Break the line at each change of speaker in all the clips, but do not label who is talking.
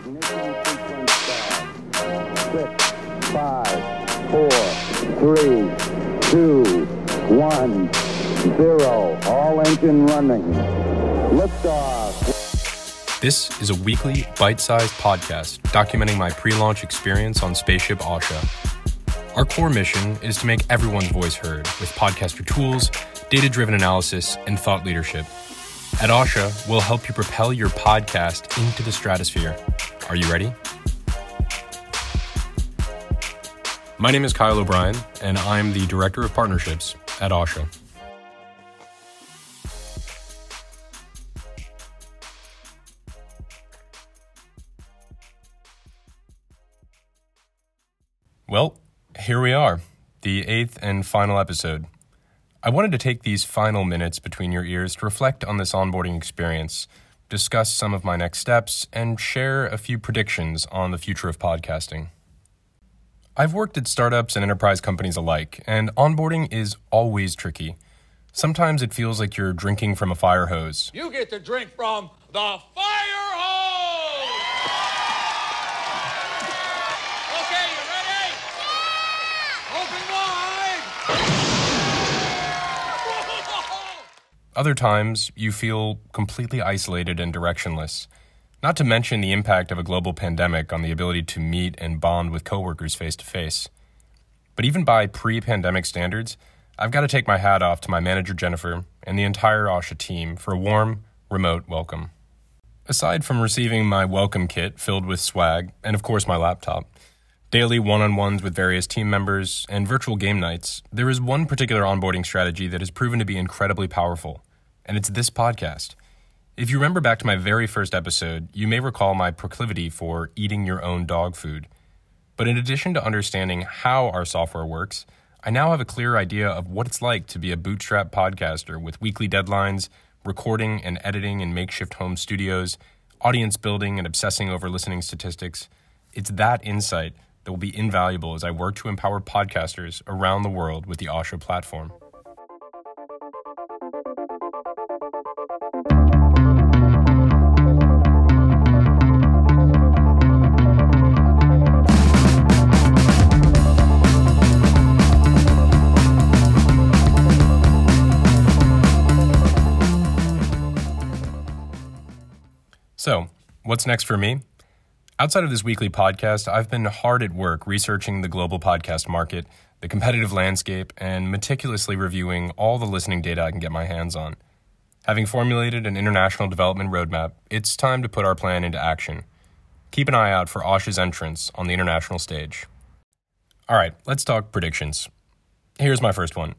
Six, five, four, three, two, one, zero. All engine running.
This is a weekly, bite sized podcast documenting my pre launch experience on Spaceship Ausha. Our core mission is to make everyone's voice heard with podcaster tools, data driven analysis, and thought leadership. At Ausha, we'll help you propel your podcast into the stratosphere. Are you ready? My name is Kyle O'Brien, and I'm the Director of Partnerships at Ausha. Well, here we are, the eighth and final episode. I wanted to take these final minutes between your ears to reflect on this onboarding experience, discuss some of my next steps, and share a few predictions on the future of podcasting. I've worked at startups and enterprise companies alike, and onboarding is always tricky. Sometimes it feels like you're drinking from a fire hose.
You get to drink from the fire
Other times, you feel completely isolated and directionless. Not to mention the impact of a global pandemic on the ability to meet and bond with coworkers face to face. But even by pre pandemic standards, I've got to take my hat off to my manager Jennifer and the entire Ausha team for a warm, remote welcome. Aside from receiving my welcome kit filled with swag and, of course, my laptop, daily one on ones with various team members, and virtual game nights, there is one particular onboarding strategy that has proven to be incredibly powerful, and it's this podcast. If you remember back to my very first episode, you may recall my proclivity for eating your own dog food. But in addition to understanding how our software works, I now have a clear idea of what it's like to be a bootstrap podcaster with weekly deadlines, recording and editing in makeshift home studios, audience building and obsessing over listening statistics. It's that insight that will be invaluable as I work to empower podcasters around the world with the Ausha platform. So, what's next for me? Outside of this weekly podcast, I've been hard at work researching the global podcast market, the competitive landscape, and meticulously reviewing all the listening data I can get my hands on. Having formulated an international development roadmap, it's time to put our plan into action. Keep an eye out for Ausha's entrance on the international stage. All right, let's talk predictions. Here's my first one.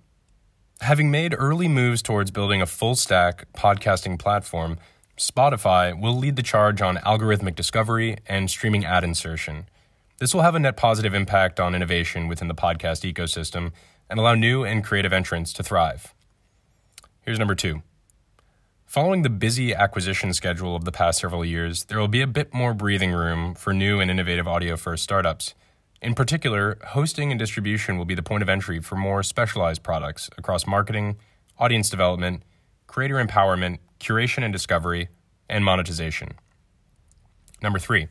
Having made early moves towards building a full stack podcasting platform, Spotify will lead the charge on algorithmic discovery and streaming ad insertion. This will have a net positive impact on innovation within the podcast ecosystem and allow new and creative entrants to thrive. Here's number two. Following the busy acquisition schedule of the past several years, there will be a bit more breathing room for new and innovative audio first startups. In particular, hosting and distribution will be the point of entry for more specialized products across marketing, audience development, creator empowerment, curation and discovery, and monetization. Number three,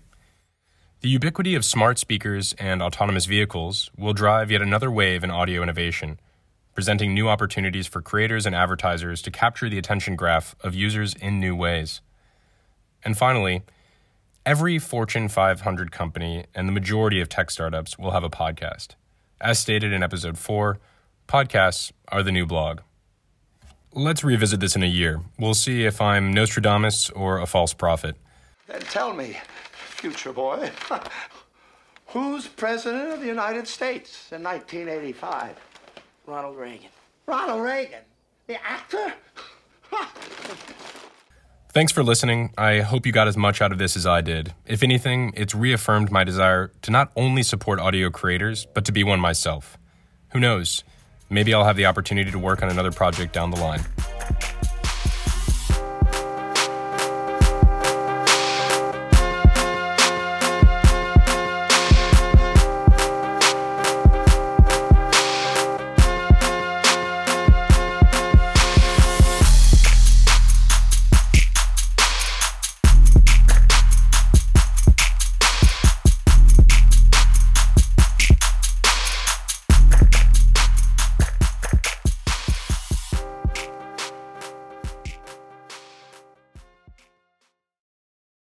the ubiquity of smart speakers and autonomous vehicles will drive yet another wave in audio innovation, presenting new opportunities for creators and advertisers to capture the attention graph of users in new ways. And finally, every Fortune 500 company and the majority of tech startups will have a podcast. As stated in episode 4, podcasts are the new blog. Let's revisit this in a year. We'll see if I'm Nostradamus or a false prophet.
Then tell me, future boy, who's president of the United States in 1985?
Ronald Reagan.
Ronald Reagan, the actor?
Thanks for listening. I hope you got as much out of this as I did. If anything, it's reaffirmed my desire to not only support audio creators, but to be one myself. Who knows? Maybe I'll have the opportunity to work on another project down the line.